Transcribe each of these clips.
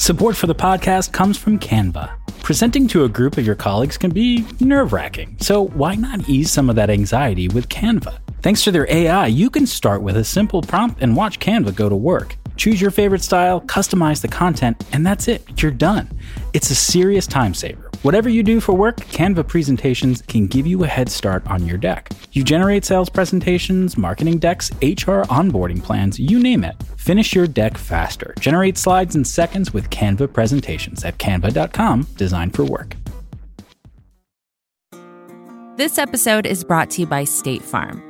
Support for the podcast comes from Canva. Presenting to a group of your colleagues can be nerve wracking, so why not ease some of that anxiety with Canva? Thanks to their AI, you can start with a simple prompt and watch Canva go to work. Choose your favorite style, customize the content, and that's it. You're done. It's a serious time saver. Whatever you do for work, Canva presentations can give you a head start on your deck. You generate sales presentations, marketing decks, HR onboarding plans, you name it. Finish your deck faster. Generate slides in seconds with Canva presentations at canva.com, designed for work. This episode is brought to you by State Farm.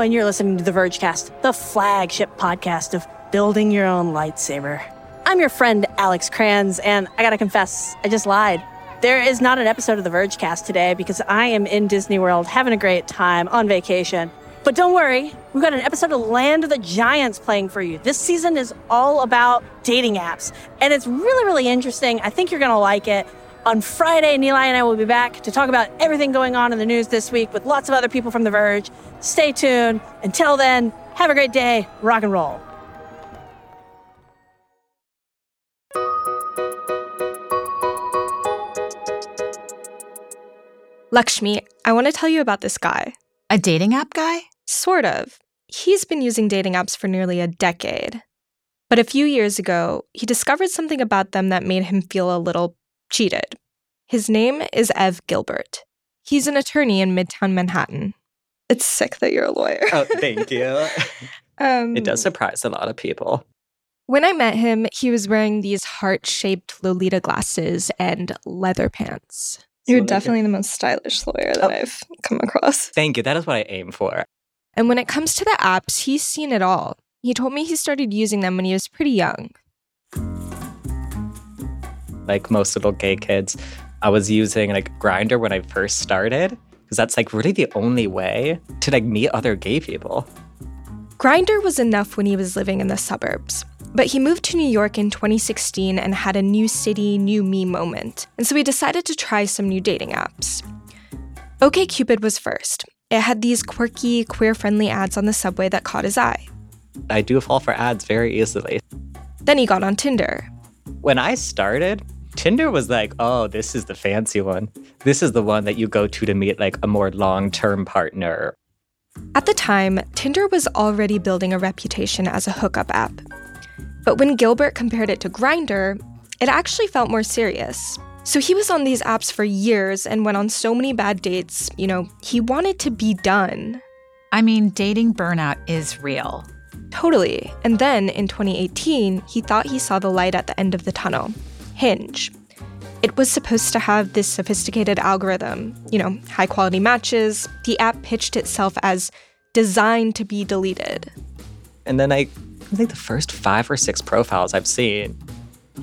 Hello, and you're listening to The Vergecast, the flagship podcast of building your own lightsaber. I'm your friend Alex Cranz, and I gotta confess, I just lied. There is not an episode of The Vergecast today because I am in Disney World having a great time on vacation. But don't worry, we've got an episode of Land of the Giants playing for you. This season is all about dating apps, and it's really, really interesting. I think you're gonna like it. On Friday, Nilay and I will be back to talk about everything going on in the news this week with lots of other people from The Verge. Stay tuned. Until then, have a great day. Rock and roll. Lakshmi, I want to tell you about this guy. A dating app guy? Sort of. He's been using dating apps for nearly a decade. But a few years ago, he discovered something about them that made him feel a little cheated. His name is Ev Gilbert. He's an attorney in Midtown Manhattan. It's sick that you're a lawyer. Oh, thank you. um, it does surprise a lot of people. When I met him, he was wearing these heart shaped Lolita glasses and leather pants. You're definitely the most stylish lawyer that Oh. I've come across. Thank you. That is what I aim for. And when it comes to the apps, he's seen it all. He told me he started using them when he was pretty young. Like most little gay kids, I was using like Grindr when I first started because that's like really the only way to like meet other gay people. Grindr was enough when he was living in the suburbs. But he moved to New York in 2016 and had a new city, new me moment. And so he decided to try some new dating apps. OkCupid was first. It had these quirky, queer friendly ads on the subway that caught his eye. I do fall for ads very easily. Then he got on Tinder. When I started, Tinder was like, oh, this is the fancy one. This is the one that you go to to meet like a more long term partner. At the time, Tinder was already building a reputation as a hookup app. But when Gilbert compared it to Grindr, it actually felt more serious. So he was on these apps for years and went on so many bad dates, you know, he wanted to be done. I mean, dating burnout is real. Totally. And then in 2018, he thought he saw the light at the end of the tunnel Hinge. It was supposed to have this sophisticated algorithm, you know, high quality matches. The app pitched itself as designed to be deleted. And then I, I think the first five or six profiles I've seen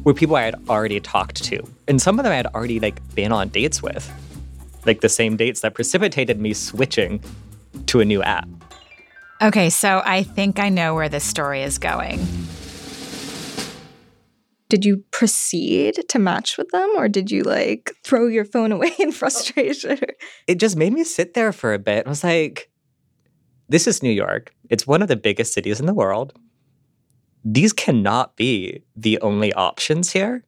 were people I had already talked to. And some of them I had already like been on dates with. Like the same dates that precipitated me switching to a new app. Okay, so I think I know where this story is going. Did you proceed to match with them or did you like throw your phone away in frustration? It just made me sit there for a bit. I was like, this is New York. It's one of the biggest cities in the world. These cannot be the only options here.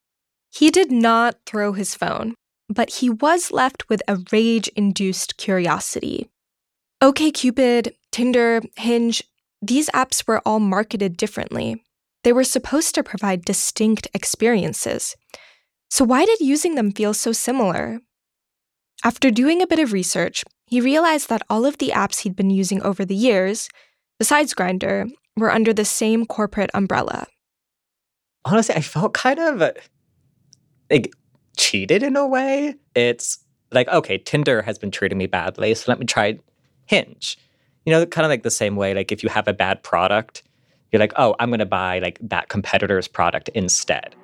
He did not throw his phone, but he was left with a rage induced curiosity. OkCupid, Tinder, Hinge, these apps were all marketed differently. They were supposed to provide distinct experiences. So, why did using them feel so similar? After doing a bit of research, he realized that all of the apps he'd been using over the years, besides Grindr, were under the same corporate umbrella. Honestly, I felt kind of like cheated in a way. It's like, okay, Tinder has been treating me badly, so let me try Hinge. You know, kind of like the same way, like if you have a bad product, You're like, oh, I'm going to buy like that competitor's product instead.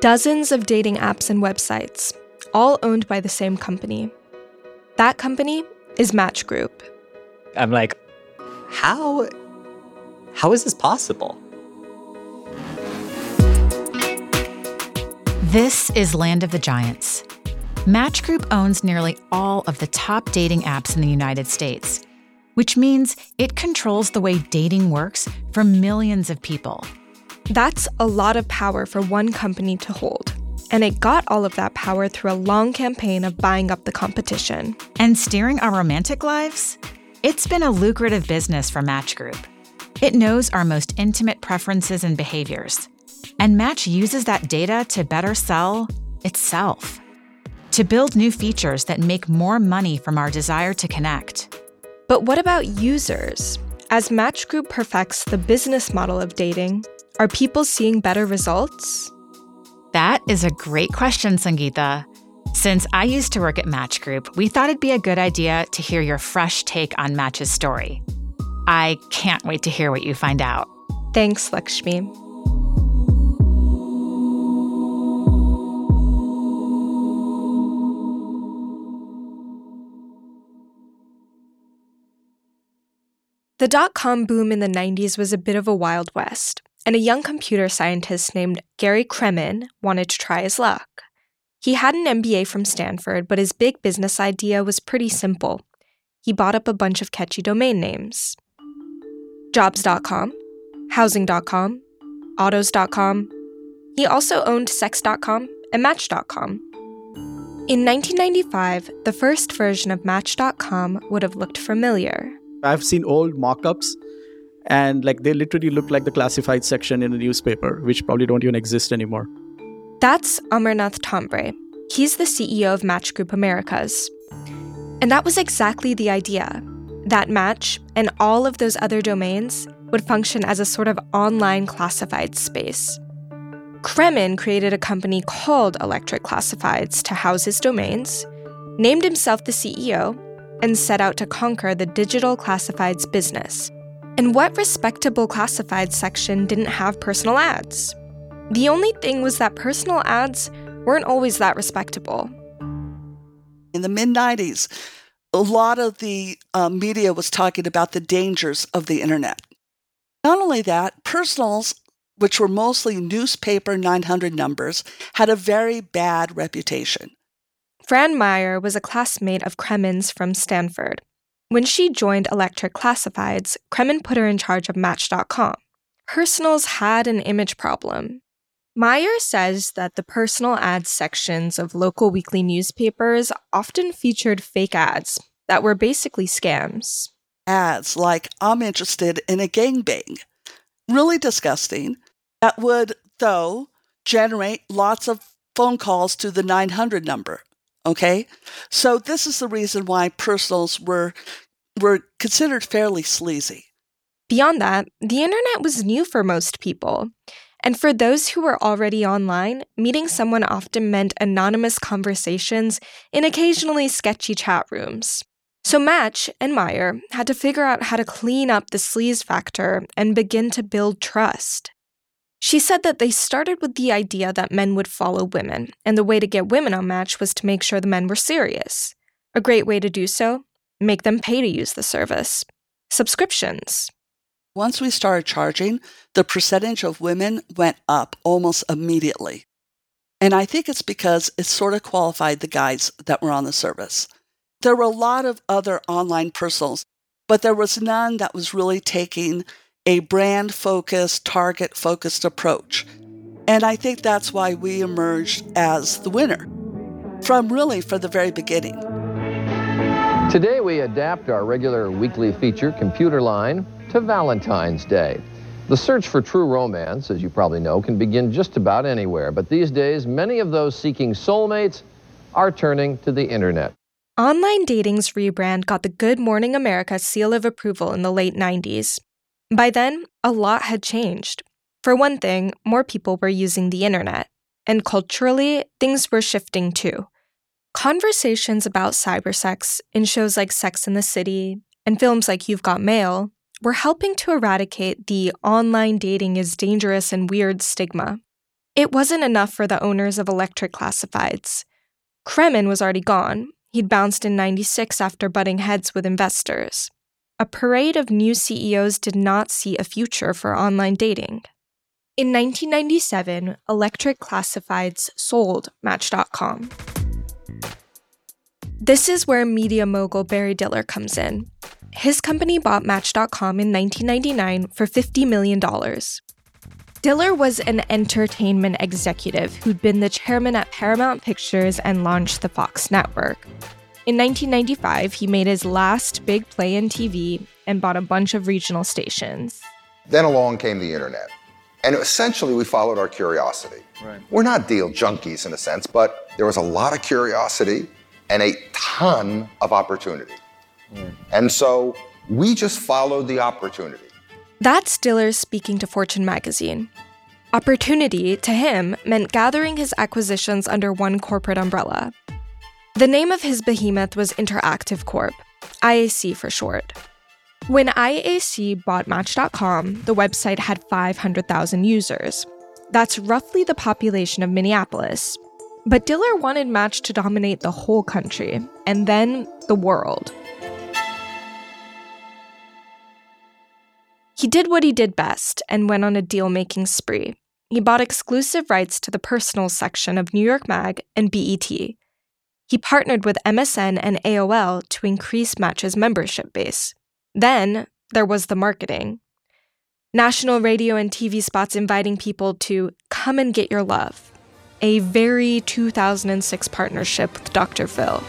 Dozens of dating apps and websites, all owned by the same company. That company is Match Group. I'm like, how how is this possible? This is Land of the Giants. Match Group owns nearly all of the top dating apps in the United States, which means it controls the way dating works for millions of people. That's a lot of power for one company to hold. And it got all of that power through a long campaign of buying up the competition. And steering our romantic lives? It's been a lucrative business for Match Group. It knows our most intimate preferences and behaviors. And Match uses that data to better sell itself, to build new features that make more money from our desire to connect. But what about users? As Match Group perfects the business model of dating, are people seeing better results? That is a great question, Sangeeta. Since I used to work at Match Group, we thought it'd be a good idea to hear your fresh take on Match's story. I can't wait to hear what you find out. Thanks, Lakshmi. The dot com boom in the 90s was a bit of a wild west and a young computer scientist named Gary Kremen wanted to try his luck. He had an MBA from Stanford, but his big business idea was pretty simple. He bought up a bunch of catchy domain names jobs.com, housing.com, autos.com. He also owned sex.com and match.com. In 1995, the first version of Match.com would have looked familiar. I've seen old mock ups and like they literally look like the classified section in a newspaper, which probably don't even exist anymore. That's Amarnath Thombre. He's the CEO of Match Group Americas. And that was exactly the idea that Match and all of those other domains would function as a sort of online classified space. Kremen created a company called Electric Classifieds to house his domains, named himself the CEO, and set out to conquer the digital classifieds business. And what respectable classified section didn't have personal ads? The only thing was that personal ads weren't always that respectable. In the mid 90s, a lot of the uh, media was talking about the dangers of the internet. Not only that, personals, which were mostly newspaper 900 numbers, had a very bad reputation. Fran Meyer was a classmate of Kremen's from Stanford. When she joined Electric Classifieds, Kremen put her in charge of Match.com. Personals had an image problem. Meyer says that the personal ads sections of local weekly newspapers often featured fake ads that were basically scams. Ads like, I'm interested in a gangbang. Really disgusting. That would, though, generate lots of phone calls to the 900 number. Okay? So this is the reason why personals were were considered fairly sleazy. Beyond that, the internet was new for most people. And for those who were already online, meeting someone often meant anonymous conversations in occasionally sketchy chat rooms. So Match and Meyer had to figure out how to clean up the sleaze factor and begin to build trust. She said that they started with the idea that men would follow women, and the way to get women on Match was to make sure the men were serious. A great way to do so make them pay to use the service. Subscriptions. Once we started charging, the percentage of women went up almost immediately. And I think it's because it sort of qualified the guys that were on the service. There were a lot of other online personals, but there was none that was really taking a brand focused, target focused approach. And I think that's why we emerged as the winner from really from the very beginning. Today we adapt our regular weekly feature, Computer Line, to Valentine's Day. The search for true romance, as you probably know, can begin just about anywhere, but these days many of those seeking soulmates are turning to the internet. Online dating's rebrand got the Good Morning America seal of approval in the late 90s. By then, a lot had changed. For one thing, more people were using the internet, and culturally, things were shifting too. Conversations about cybersex in shows like Sex and the City and films like You've Got Mail were helping to eradicate the online dating is dangerous and weird stigma. It wasn't enough for the owners of Electric Classifieds. Kremen was already gone. He'd bounced in 96 after butting heads with investors. A parade of new CEOs did not see a future for online dating. In 1997, Electric Classifieds sold Match.com. This is where media mogul Barry Diller comes in. His company bought Match.com in 1999 for $50 million. Diller was an entertainment executive who'd been the chairman at Paramount Pictures and launched the Fox network. In 1995, he made his last big play in TV and bought a bunch of regional stations. Then along came the internet. And essentially, we followed our curiosity. Right. We're not deal junkies in a sense, but there was a lot of curiosity and a ton of opportunity. Hmm. And so we just followed the opportunity. That's Diller speaking to Fortune magazine. Opportunity, to him, meant gathering his acquisitions under one corporate umbrella. The name of his behemoth was Interactive Corp, IAC for short. When IAC bought Match.com, the website had 500,000 users. That's roughly the population of Minneapolis. But Diller wanted Match to dominate the whole country, and then the world. He did what he did best and went on a deal making spree. He bought exclusive rights to the personal section of New York Mag and BET. He partnered with MSN and AOL to increase Match's membership base. Then there was the marketing. National radio and TV spots inviting people to come and get your love. A very 2006 partnership with Dr. Phil.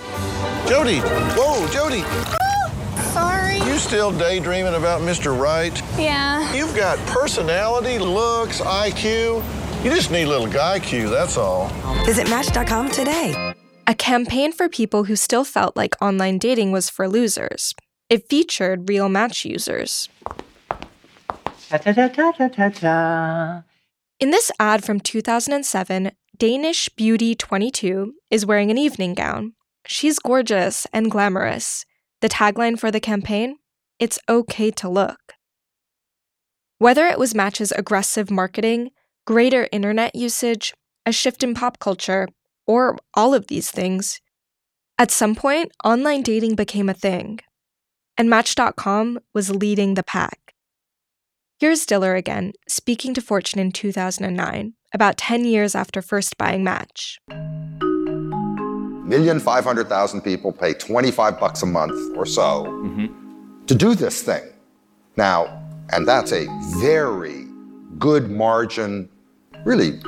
Jody! Whoa, Jody! Sorry. You still daydreaming about Mr. Right? Yeah. You've got personality, looks, IQ. You just need a little guy Q, that's all. Visit Match.com today. A campaign for people who still felt like online dating was for losers. It featured real Match users. In this ad from 2007, Danish Beauty 22 is wearing an evening gown. She's gorgeous and glamorous. The tagline for the campaign? It's okay to look. Whether it was Match's aggressive marketing, greater internet usage, a shift in pop culture, or all of these things, at some point, online dating became a thing. And Match.com was leading the pack. Here's Diller again, speaking to Fortune in 2009, about 10 years after first buying Match. Million five hundred thousand people pay 25 bucks a month or so mm-hmm. to do this thing. Now, and that's a very good margin, really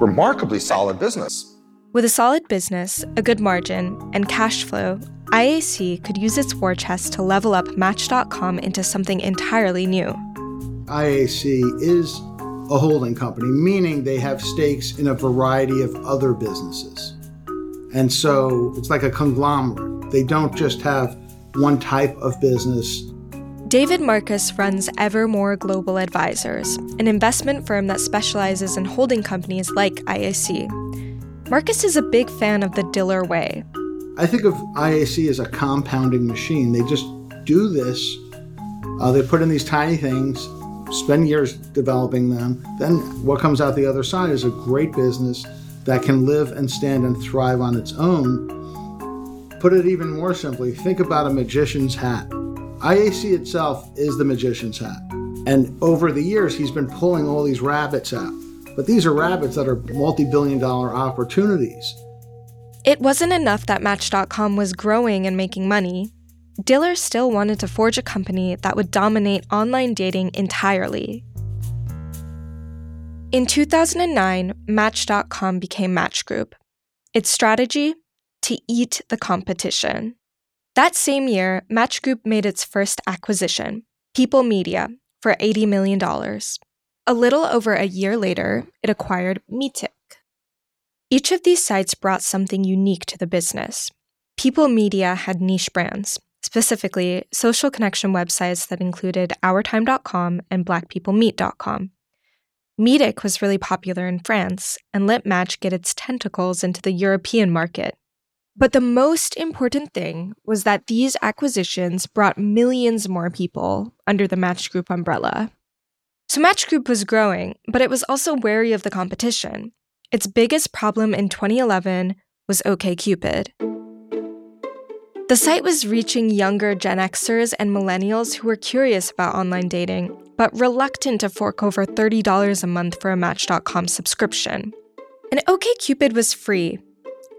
remarkably solid business. With a solid business, a good margin, and cash flow, IAC could use its war chest to level up Match.com into something entirely new. IAC is a holding company, meaning they have stakes in a variety of other businesses. And so it's like a conglomerate. They don't just have one type of business. David Marcus runs Evermore Global Advisors, an investment firm that specializes in holding companies like IAC. Marcus is a big fan of the Diller way. I think of IAC as a compounding machine. They just do this. Uh, they put in these tiny things, spend years developing them. Then what comes out the other side is a great business that can live and stand and thrive on its own. Put it even more simply, think about a magician's hat. IAC itself is the magician's hat. And over the years, he's been pulling all these rabbits out. But these are rabbits that are multi billion dollar opportunities. It wasn't enough that Match.com was growing and making money. Diller still wanted to forge a company that would dominate online dating entirely. In 2009, Match.com became Match Group. Its strategy? To eat the competition. That same year, Match Group made its first acquisition, People Media, for $80 million. A little over a year later, it acquired Meetic. Each of these sites brought something unique to the business. People Media had niche brands, specifically social connection websites that included OurTime.com and BlackPeopleMeet.com. Meetic was really popular in France and let Match get its tentacles into the European market. But the most important thing was that these acquisitions brought millions more people under the Match Group umbrella. So Match Group was growing, but it was also wary of the competition. Its biggest problem in 2011 was OKCupid. The site was reaching younger Gen Xers and millennials who were curious about online dating, but reluctant to fork over $30 a month for a Match.com subscription. And OKCupid was free.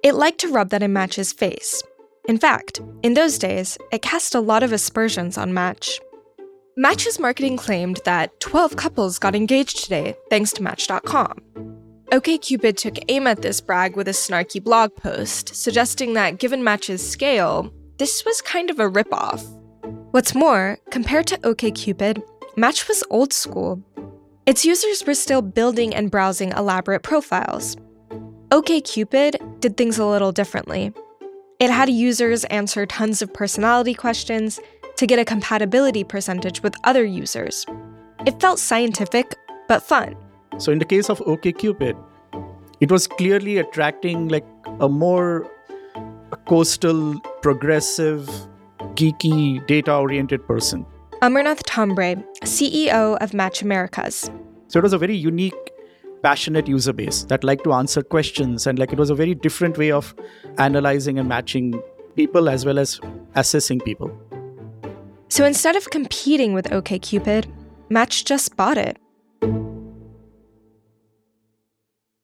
It liked to rub that in Match's face. In fact, in those days, it cast a lot of aspersions on Match. Match's marketing claimed that 12 couples got engaged today thanks to Match.com. OKCupid took aim at this brag with a snarky blog post, suggesting that given Match's scale, this was kind of a ripoff. What's more, compared to OKCupid, Match was old school. Its users were still building and browsing elaborate profiles. OKCupid did things a little differently. It had users answer tons of personality questions to get a compatibility percentage with other users. It felt scientific, but fun. So in the case of OKCupid, it was clearly attracting like a more coastal, progressive, geeky, data oriented person. Amarnath Thombre, CEO of Match Americas. So it was a very unique, passionate user base that liked to answer questions and like it was a very different way of analyzing and matching people as well as assessing people. So instead of competing with OKCupid, Match just bought it.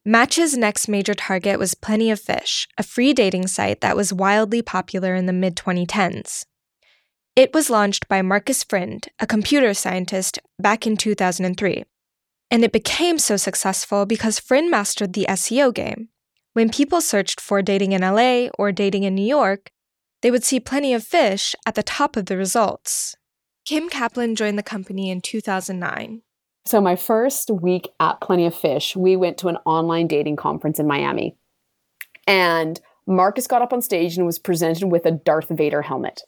Match's next major target was Plenty of Fish, a free dating site that was wildly popular in the mid 2010s. It was launched by Markus Frind, a computer scientist, back in 2003. And it became so successful because Frind mastered the SEO game. When people searched for dating in LA or dating in New York, they would see Plenty of Fish at the top of the results. Kim Kaplan joined the company in 2009. So, my first week at Plenty of Fish, we went to an online dating conference in Miami. And Markus got up on stage and was presented with a Darth Vader helmet.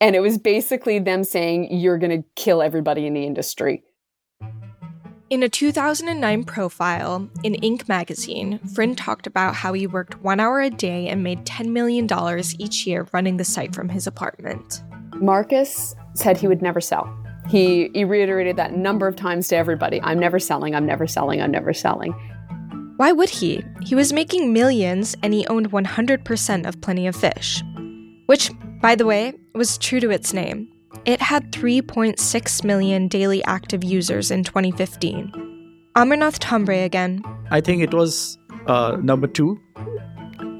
And it was basically them saying, You're going to kill everybody in the industry. In a 2009 profile in Inc. magazine, Frind talked about how he worked one hour a day and made $10 million each year running the site from his apartment. Markus said he would never sell. He, he reiterated that number of times to everybody I'm never selling, I'm never selling, I'm never selling. Why would he? He was making millions and he owned 100% of Plenty of Fish. Which, by the way, was true to its name. It had 3.6 million daily active users in 2015. Amarnath Thombre again. I think it was uh, number two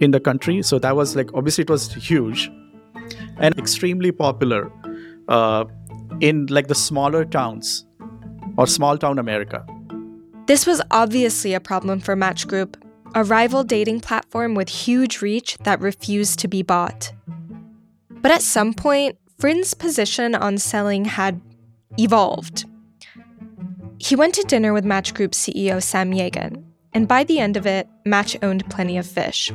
in the country. So that was like, obviously, it was huge and extremely popular. Uh, in like the smaller towns or small town America. This was obviously a problem for Match Group, a rival dating platform with huge reach that refused to be bought. But at some point, Frind's position on selling had evolved. He went to dinner with Match Group CEO Sam Yagan, and by the end of it, Match owned plenty of fish.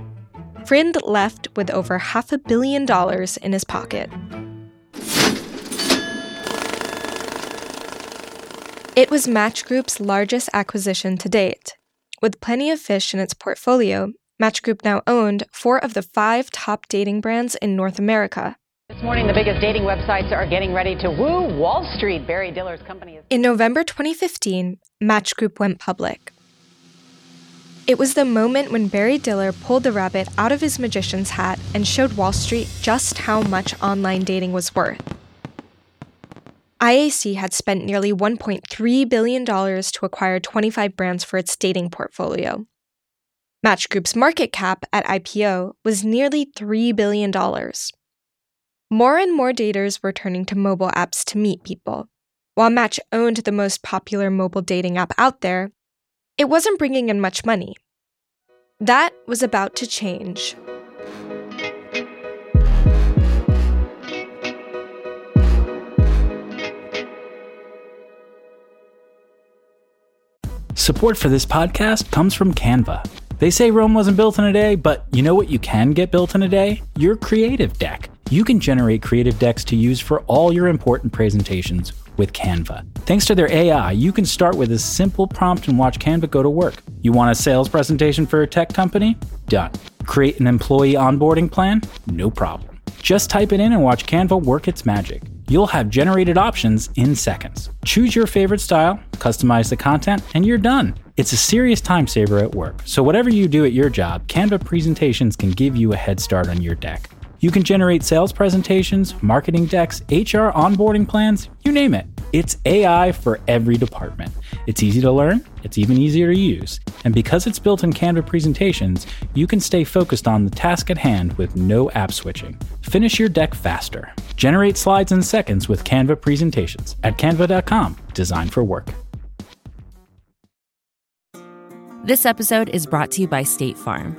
Frind left with over half a billion dollars in his pocket. It was Match Group's largest acquisition to date. With plenty of fish in its portfolio, Match Group now owned four of the five top dating brands in North America. This morning, the biggest dating websites are getting ready to woo Wall Street. Barry Diller's company is. In November 2015, Match Group went public. It was the moment when Barry Diller pulled the rabbit out of his magician's hat and showed Wall Street just how much online dating was worth. IAC had spent nearly $1.3 billion to acquire 25 brands for its dating portfolio. Match Group's market cap at IPO was nearly $3 billion. More and more daters were turning to mobile apps to meet people. While Match owned the most popular mobile dating app out there, it wasn't bringing in much money. That was about to change. Support for this podcast comes from Canva. They say Rome wasn't built in a day, but you know what you can get built in a day? Your creative deck. You can generate creative decks to use for all your important presentations with Canva. Thanks to their AI, you can start with a simple prompt and watch Canva go to work. You want a sales presentation for a tech company? Done. Create an employee onboarding plan? No problem. Just type it in and watch Canva work its magic. You'll have generated options in seconds. Choose your favorite style, customize the content, and you're done. It's a serious time saver at work, so whatever you do at your job, Canva presentations can give you a head start on your deck. You can generate sales presentations, marketing decks, HR onboarding plans, you name it. It's AI for every department. It's easy to learn, it's even easier to use. And because it's built in Canva presentations, you can stay focused on the task at hand with no app switching. Finish your deck faster. Generate slides in seconds with Canva presentations at canva.com, designed for work. This episode is brought to you by State Farm.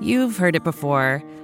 You've heard it before.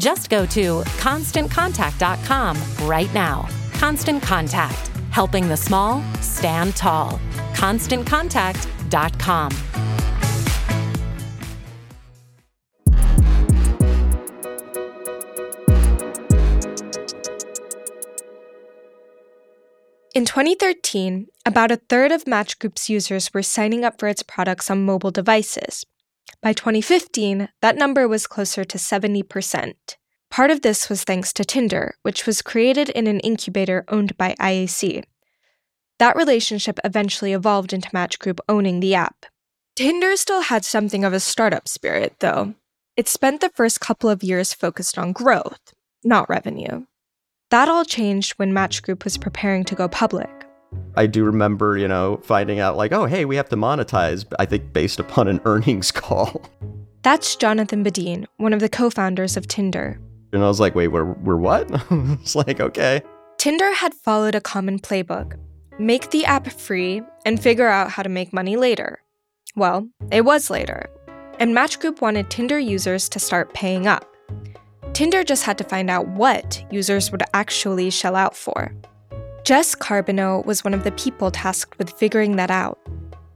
Just go to constantcontact.com right now. Constant Contact, helping the small stand tall. ConstantContact.com. In 2013, about a third of Match Group's users were signing up for its products on mobile devices. By 2015, that number was closer to 70%. Part of this was thanks to Tinder, which was created in an incubator owned by IAC. That relationship eventually evolved into Match Group owning the app. Tinder still had something of a startup spirit, though. It spent the first couple of years focused on growth, not revenue. That all changed when Match Group was preparing to go public. I do remember, you know, finding out like, oh, hey, we have to monetize, I think based upon an earnings call. That's Jonathan Badeen, one of the co founders of Tinder. And I was like, wait, we're, we're what? it's like, okay. Tinder had followed a common playbook make the app free and figure out how to make money later. Well, it was later, and Match Group wanted Tinder users to start paying up. Tinder just had to find out what users would actually shell out for. Jess Carbino was one of the people tasked with figuring that out.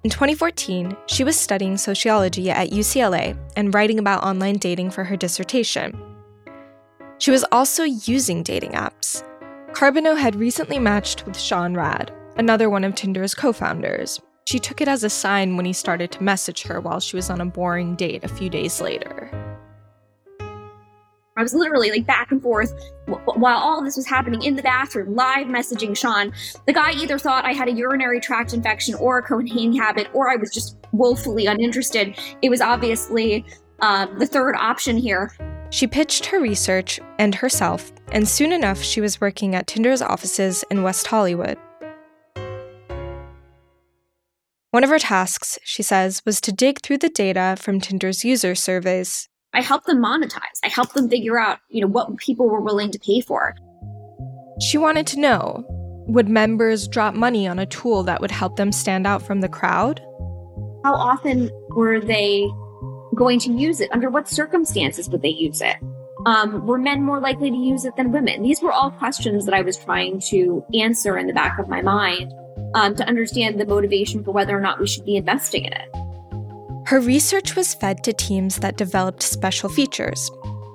In 2014, she was studying sociology at UCLA and writing about online dating for her dissertation. She was also using dating apps. Carbino had recently matched with Sean Rad, another one of Tinder's co founders, She took it as a sign when he started to message her while she was on a boring date a few days later. I was literally like back and forth while all this was happening in the bathroom, live messaging Sean. The guy either thought I had a urinary tract infection or a cocaine habit, or I was just woefully uninterested. It was obviously um, the third option here. She pitched her research and herself, and soon enough, she was working at Tinder's offices in West Hollywood. One of her tasks, she says, was to dig through the data from Tinder's user surveys I helped them monetize. I helped them figure out, you know, what people were willing to pay for. She wanted to know would members drop money on a tool that would help them stand out from the crowd? How often were they going to use it? Under what circumstances would they use it? Um, were men more likely to use it than women? These were all questions that I was trying to answer in the back of my mind um, to understand the motivation for whether or not we should be investing in it. Her research was fed to teams that developed special features,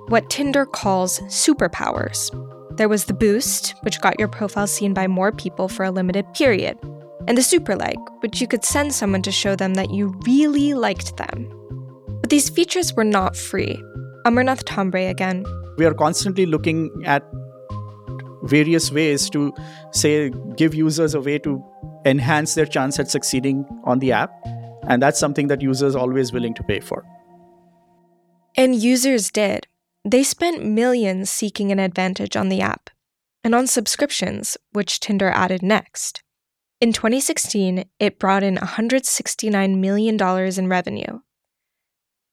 what Tinder calls superpowers. There was the boost, which got your profile seen by more people for a limited period, and the super like, which you could send someone to show them that you really liked them. But these features were not free. Amarnath Thombre again. We are constantly looking at various ways to say give users a way to enhance their chance at succeeding on the app and that's something that users are always willing to pay for. And users did. They spent millions seeking an advantage on the app and on subscriptions, which Tinder added next. In 2016, it brought in $169 million in revenue.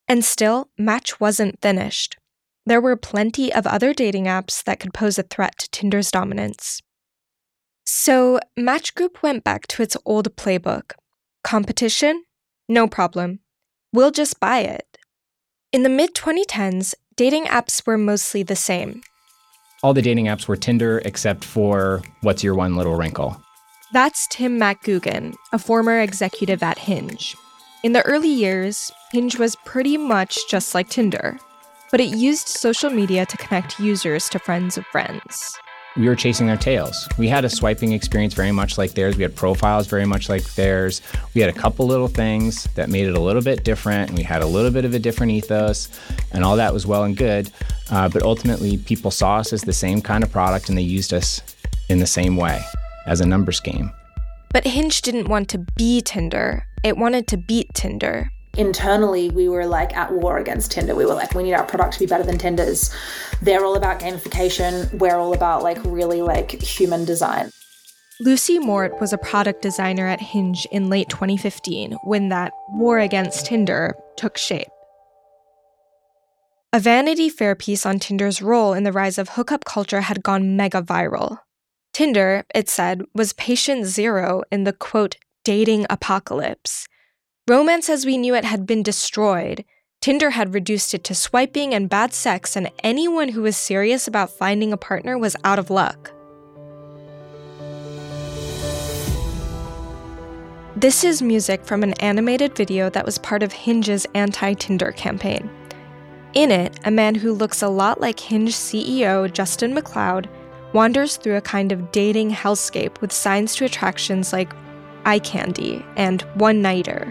And still, Match wasn't finished. There were plenty of other dating apps that could pose a threat to Tinder's dominance. So, Match Group went back to its old playbook competition, no problem. We'll just buy it. In the mid 2010s, dating apps were mostly the same. All the dating apps were Tinder except for What's Your One Little Wrinkle? That's Tim MacGougan, a former executive at Hinge. In the early years, Hinge was pretty much just like Tinder, but it used social media to connect users to friends of friends we were chasing their tails. We had a swiping experience very much like theirs. We had profiles very much like theirs. We had a couple little things that made it a little bit different, and we had a little bit of a different ethos, and all that was well and good. Uh, but ultimately, people saw us as the same kind of product, and they used us in the same way as a numbers game. But Hinge didn't want to be Tinder, it wanted to beat Tinder internally we were like at war against Tinder. We were like, we need our product to be better than Tinder's. They're all about gamification. We're all about like really like human design. Lucy Mort was a product designer at Hinge in late 2015 when that war against Tinder took shape. A Vanity Fair piece on Tinder's role in the rise of hookup culture had gone mega viral. Tinder, it said, was patient zero in the quote, dating apocalypse Romance as we knew it had been destroyed. Tinder had reduced it to swiping and bad sex, and anyone who was serious about finding a partner was out of luck. This is music from an animated video that was part of Hinge's anti Tinder campaign. In it, a man who looks a lot like Hinge CEO Justin McLeod wanders through a kind of dating hellscape with signs to attractions like eye candy and one nighter.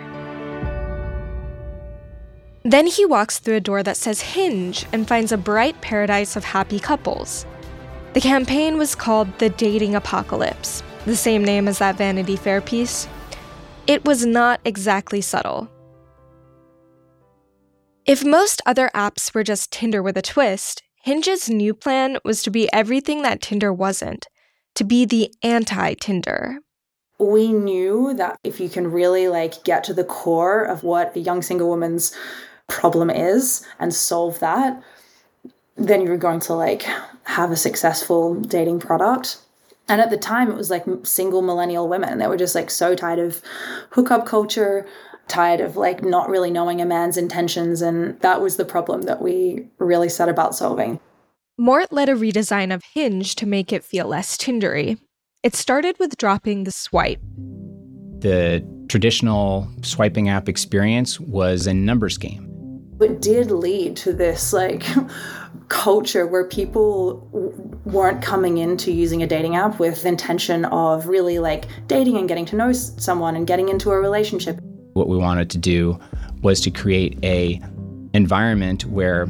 Then he walks through a door that says Hinge and finds a bright paradise of happy couples. The campaign was called The Dating Apocalypse, the same name as that Vanity Fair piece. It was not exactly subtle. If most other apps were just Tinder with a twist, Hinge's new plan was to be everything that Tinder wasn't, to be the anti Tinder. We knew that if you can really like get to the core of what a young single woman's problem is and solve that, then you're going to like have a successful dating product. And at the time, it was like single millennial women. They were just like so tired of hookup culture, tired of like not really knowing a man's intentions. And that was the problem that we really set about solving. Mort led a redesign of Hinge to make it feel less Tindery. It started with dropping the swipe. The traditional swiping app experience was a numbers game It did lead to this like culture where people w- weren't coming into using a dating app with the intention of really like dating and getting to know someone and getting into a relationship. What we wanted to do was to create a environment where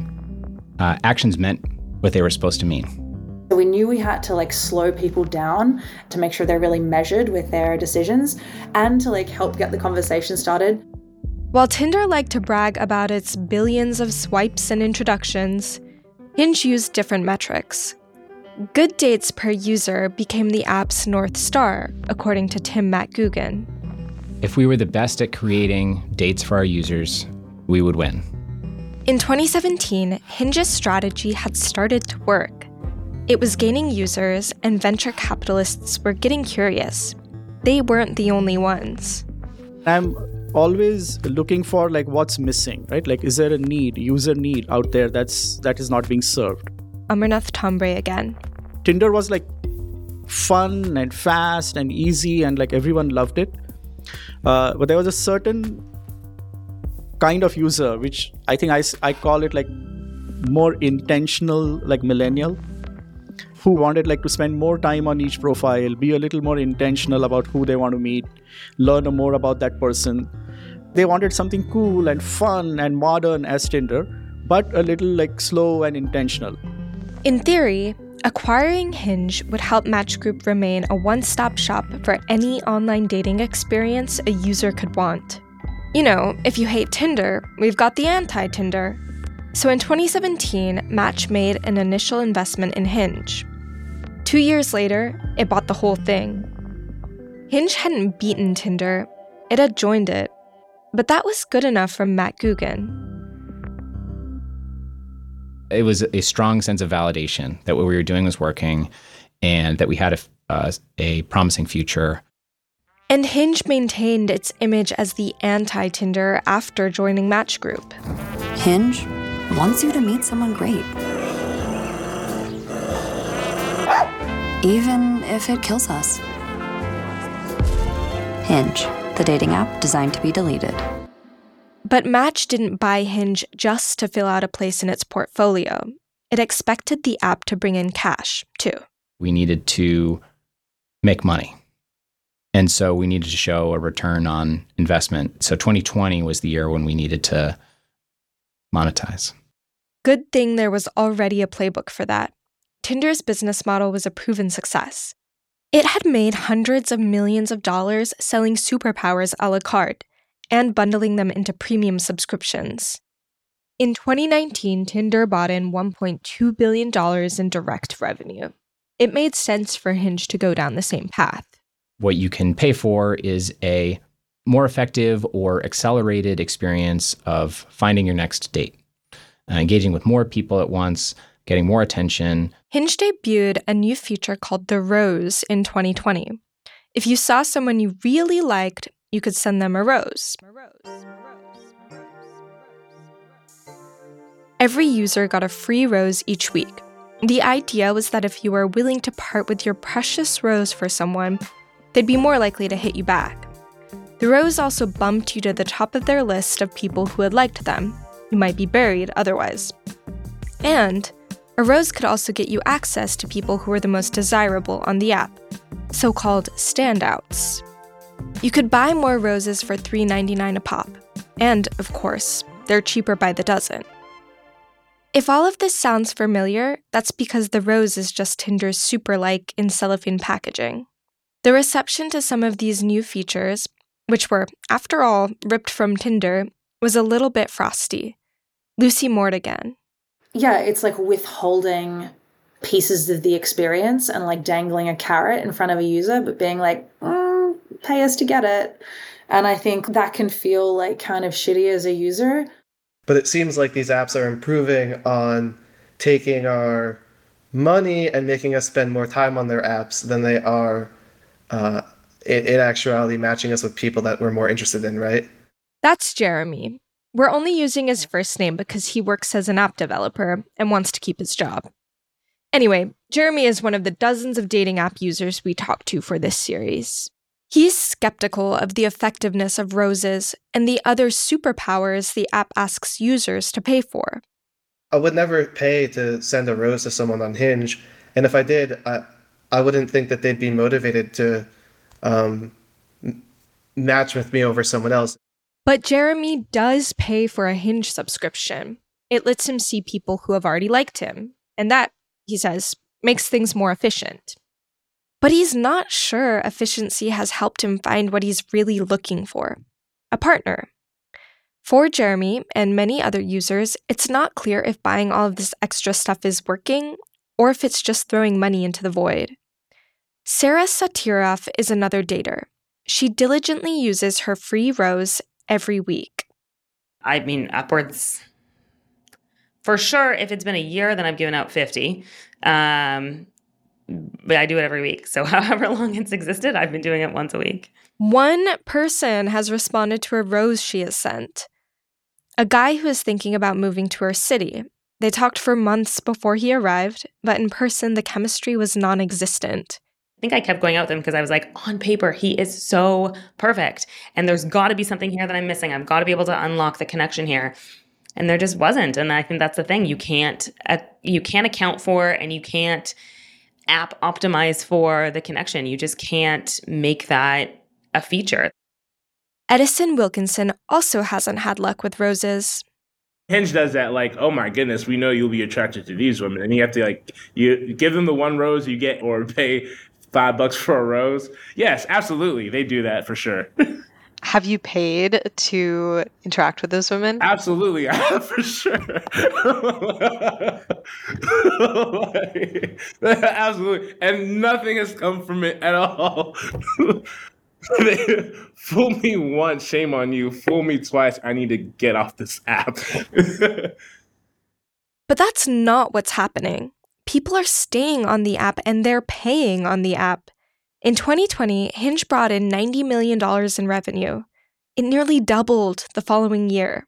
uh, actions meant what they were supposed to mean. So we knew we had to like slow people down to make sure they're really measured with their decisions and to like help get the conversation started. While Tinder liked to brag about its billions of swipes and introductions, Hinge used different metrics. Good dates per user became the app's North Star, according to Tim MacGougan. If we were the best at creating dates for our users, we would win. In 2017, Hinge's strategy had started to work. It was gaining users, and venture capitalists were getting curious. They weren't the only ones. I'm always looking for like what's missing, right? Like is there a need, user need out there that's that is not being served? Amarnath Thombre again. Tinder was like fun and fast and easy and like everyone loved it. Uh, but there was a certain kind of user which I think I, I call it like more intentional like millennial who wanted like to spend more time on each profile be a little more intentional about who they want to meet learn more about that person they wanted something cool and fun and modern as tinder but a little like slow and intentional In theory, acquiring Hinge would help Match Group remain a one stop shop for any online dating experience a user could want. You know, if you hate Tinder, we've got the anti Tinder. So in 2017, Match made an initial investment in Hinge. Two years later, it bought the whole thing. Hinge hadn't beaten Tinder, it had joined it. But that was good enough for MacGougan. It was a strong sense of validation that what we were doing was working and that we had a, uh, a promising future. And Hinge maintained its image as the anti Tinder after joining Match Group. Hinge wants you to meet someone great. Even if it kills us. Hinge, the dating app designed to be deleted. But Match didn't buy Hinge just to fill out a place in its portfolio. It expected the app to bring in cash, too. We needed to make money. And so we needed to show a return on investment. So 2020 was the year when we needed to monetize. Good thing there was already a playbook for that. Tinder's business model was a proven success. It had made hundreds of millions of dollars selling superpowers a la carte and bundling them into premium subscriptions. In 2019, Tinder bought in $1.2 billion in direct revenue. It made sense for Hinge to go down the same path. What you can pay for is a more effective or accelerated experience of finding your next date, uh, engaging with more people at once, getting more attention. Hinge debuted a new feature called The Rose in 2020. If you saw someone you really liked, you could send them a rose. Every user got a free rose each week. The idea was that if you were willing to part with your precious rose for someone, they'd be more likely to hit you back. The rose also bumped you to the top of their list of people who had liked them. You might be buried otherwise. And a rose could also get you access to people who are the most desirable on the app, so called standouts. You could buy more roses for $3.99 a pop, and, of course, they're cheaper by the dozen. If all of this sounds familiar, that's because the rose is just Tinder's super like in cellophane packaging. The reception to some of these new features, which were, after all, ripped from Tinder, was a little bit frosty. Lucy Mort again. Yeah, it's like withholding pieces of the experience and like dangling a carrot in front of a user, but being like, mm, pay us to get it. And I think that can feel like kind of shitty as a user. But it seems like these apps are improving on taking our money and making us spend more time on their apps than they are uh, in, in actuality matching us with people that we're more interested in, right? That's Jeremy. We're only using his first name because he works as an app developer and wants to keep his job. Anyway, Jeremy is one of the dozens of dating app users we talked to for this series. He's skeptical of the effectiveness of roses and the other superpowers the app asks users to pay for. I would never pay to send a rose to someone on Hinge, and if I did, I I wouldn't think that they'd be motivated to um, match with me over someone else. But Jeremy does pay for a Hinge subscription. It lets him see people who have already liked him, and that, he says, makes things more efficient. But he's not sure efficiency has helped him find what he's really looking for a partner. For Jeremy and many other users, it's not clear if buying all of this extra stuff is working or if it's just throwing money into the void. Sarah Satirov is another dater. She diligently uses her free rose every week. I mean, upwards. For sure, if it's been a year, then I've given out 50. Um, but I do it every week. So, however long it's existed, I've been doing it once a week. One person has responded to a rose she has sent. A guy who is thinking about moving to her city. They talked for months before he arrived, but in person, the chemistry was non existent. I think I kept going out with him because I was like, on paper, he is so perfect. And there's got to be something here that I'm missing. I've got to be able to unlock the connection here. And there just wasn't. And I think that's the thing. You can't uh, you can't account for and you can't app optimize for the connection. You just can't make that a feature. Edison Wilkinson also hasn't had luck with roses. Hinge does that like, oh my goodness, we know you'll be attracted to these women. And you have to like you give them the one rose you get or pay five bucks for a rose. Yes, absolutely. They do that for sure. Have you paid to interact with those women? Absolutely, for sure. Absolutely, and nothing has come from it at all. Fool me once, shame on you. Fool me twice, I need to get off this app. but that's not what's happening. People are staying on the app and they're paying on the app. In 2020, Hinge brought in $90 million in revenue. It nearly doubled the following year.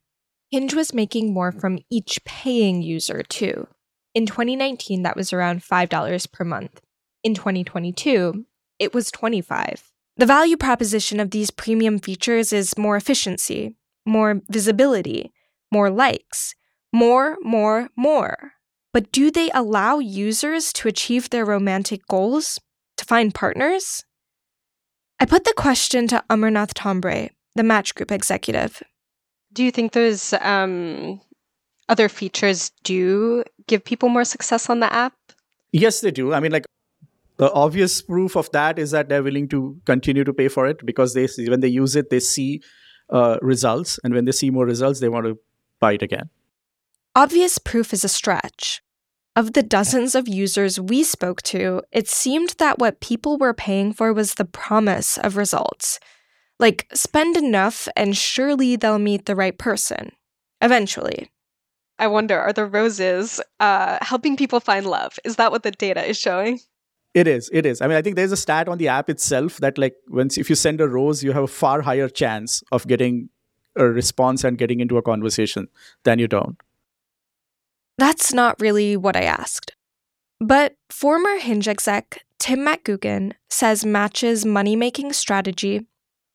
Hinge was making more from each paying user, too. In 2019, that was around $5 per month. In 2022, it was 25. The value proposition of these premium features is more efficiency, more visibility, more likes, more, more, more. But do they allow users to achieve their romantic goals? to find partners? I put the question to Amarnath Thombre, the Match Group executive. Do you think those um, other features do give people more success on the app? Yes, they do. I mean, like the obvious proof of that is that they're willing to continue to pay for it because they see, when they use it, they see uh, results, and when they see more results, they want to buy it again. Obvious proof is a stretch. Of the dozens of users we spoke to, it seemed that what people were paying for was the promise of results. Like, spend enough and surely they'll meet the right person. Eventually. I wonder, are the roses uh, helping people find love? Is that what the data is showing? It is. It is. I mean, I think there's a stat on the app itself that, like, once if you send a rose, you have a far higher chance of getting a response and getting into a conversation than you don't. That's not really what I asked. But former Hinge exec Tim MacGougan says Match's money making strategy,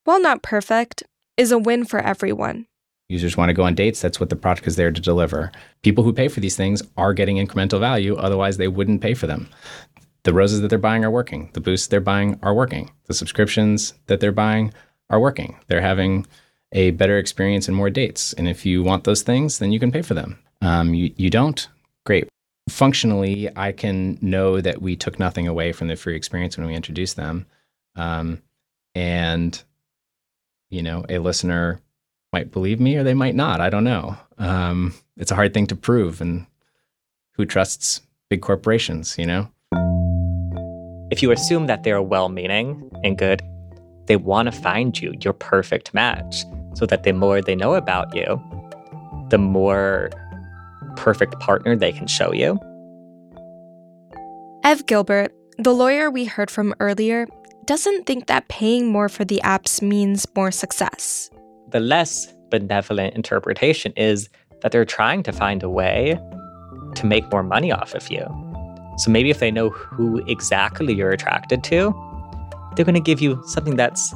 while not perfect, is a win for everyone. Users want to go on dates. That's what the product is there to deliver. People who pay for these things are getting incremental value, otherwise, they wouldn't pay for them. The roses that they're buying are working. The boosts they're buying are working. The subscriptions that they're buying are working. They're having a better experience and more dates. And if you want those things, then you can pay for them. Um, you, you don't, great. Functionally, I can know that we took nothing away from the free experience when we introduced them. Um, and, you know, a listener might believe me or they might not. I don't know. Um, it's a hard thing to prove. And who trusts big corporations, you know? If you assume that they're well meaning and good, they want to find you your perfect match so that the more they know about you, the more perfect partner they can show you. Ev Gilbert, the lawyer we heard from earlier, doesn't think that paying more for the apps means more success. The less benevolent interpretation is that they're trying to find a way to make more money off of you. So maybe if they know who exactly you're attracted to, they're going to give you something that's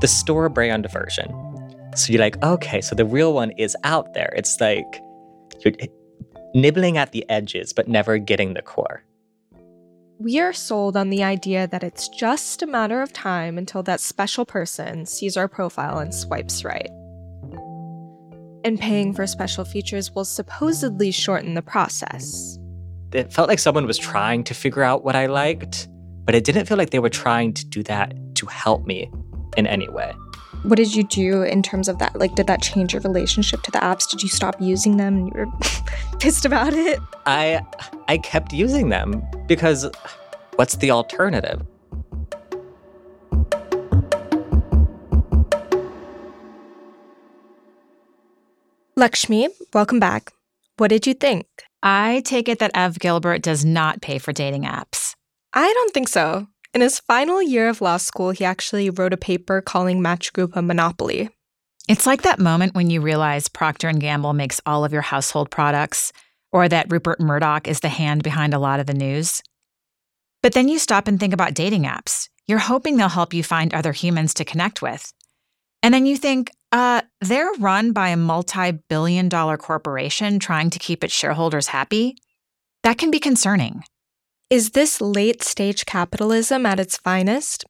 the store brand version. So you're like, okay, so the real one is out there. It's like you're nibbling at the edges, but never getting the core. We are sold on the idea that it's just a matter of time until that special person sees our profile and swipes right. And paying for special features will supposedly shorten the process. It felt like someone was trying to figure out what I liked, but it didn't feel like they were trying to do that to help me in any way. What did you do in terms of that? Like, did that change your relationship to the apps? Did you stop using them and you were pissed about it? I I kept using them because what's the alternative? Lakshmi, welcome back. What did you think? I take it that Ev Gilbert does not pay for dating apps. I don't think so. In his final year of law school, he actually wrote a paper calling Match Group a monopoly. It's like that moment when you realize Procter and Gamble makes all of your household products or that Rupert Murdoch is the hand behind a lot of the news. But then you stop and think about dating apps. You're hoping they'll help you find other humans to connect with. And then you think, uh, they're run by a multi billion dollar corporation trying to keep its shareholders happy. That can be concerning. Is this late stage capitalism at its finest?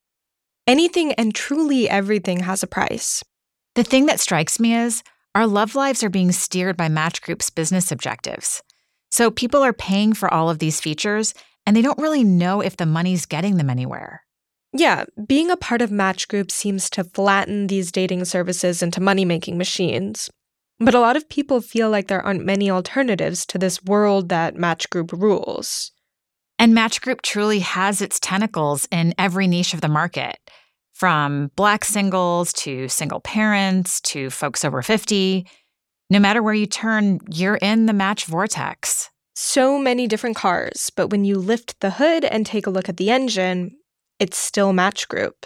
Anything and truly everything has a price. The thing that strikes me is our love lives are being steered by Match Group's business objectives. So people are paying for all of these features and they don't really know if the money's getting them anywhere. Yeah, being a part of Match Group seems to flatten these dating services into money making machines. But a lot of people feel like there aren't many alternatives to this world that Match Group rules. And Match Group truly has its tentacles in every niche of the market, from black singles to single parents to folks over 50. No matter where you turn, you're in the match vortex. So many different cars, but when you lift the hood and take a look at the engine, it's still Match Group.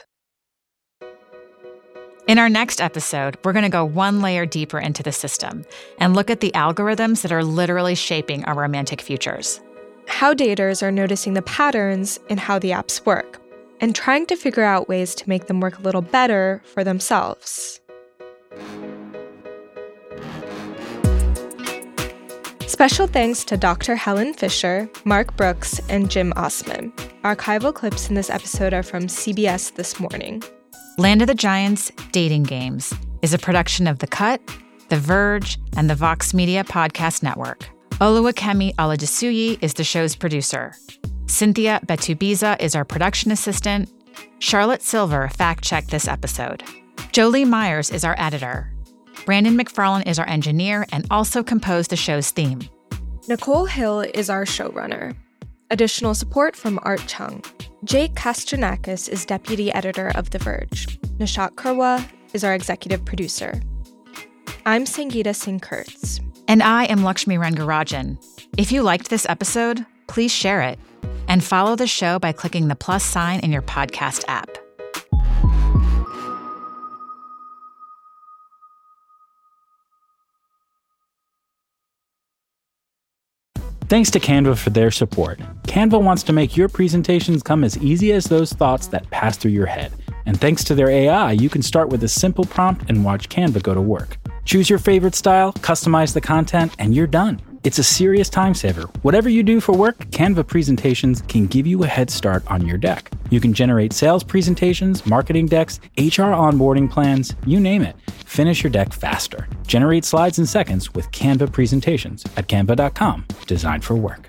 In our next episode, we're going to go one layer deeper into the system and look at the algorithms that are literally shaping our romantic futures. How daters are noticing the patterns in how the apps work and trying to figure out ways to make them work a little better for themselves. Special thanks to Dr. Helen Fisher, Mark Brooks, and Jim Osman. Archival clips in this episode are from CBS This Morning. Land of the Giants Dating Games is a production of The Cut, The Verge, and the Vox Media Podcast Network. Oluwakemi Aladesuyi is the show's producer. Cynthia Betubiza is our production assistant. Charlotte Silver fact checked this episode. Jolie Myers is our editor. Brandon McFarlane is our engineer and also composed the show's theme. Nicole Hill is our showrunner. Additional support from Art Chung. Jake Kastrenakes is deputy editor of The Verge. Nishat Kurwa is our executive producer. I'm Sangeeta Singh Kurtz. And I am Lakshmi Rengarajan. If you liked this episode, please share it and follow the show by clicking the plus sign in your podcast app. Thanks to Canva for their support. Canva wants to make your presentations come as easy as those thoughts that pass through your head. And thanks to their AI, you can start with a simple prompt and watch Canva go to work. Choose your favorite style, customize the content, and you're done. It's a serious time saver. Whatever you do for work, Canva presentations can give you a head start on your deck. You can generate sales presentations, marketing decks, HR onboarding plans, you name it. Finish your deck faster. Generate slides in seconds with Canva presentations at canva.com, designed for work.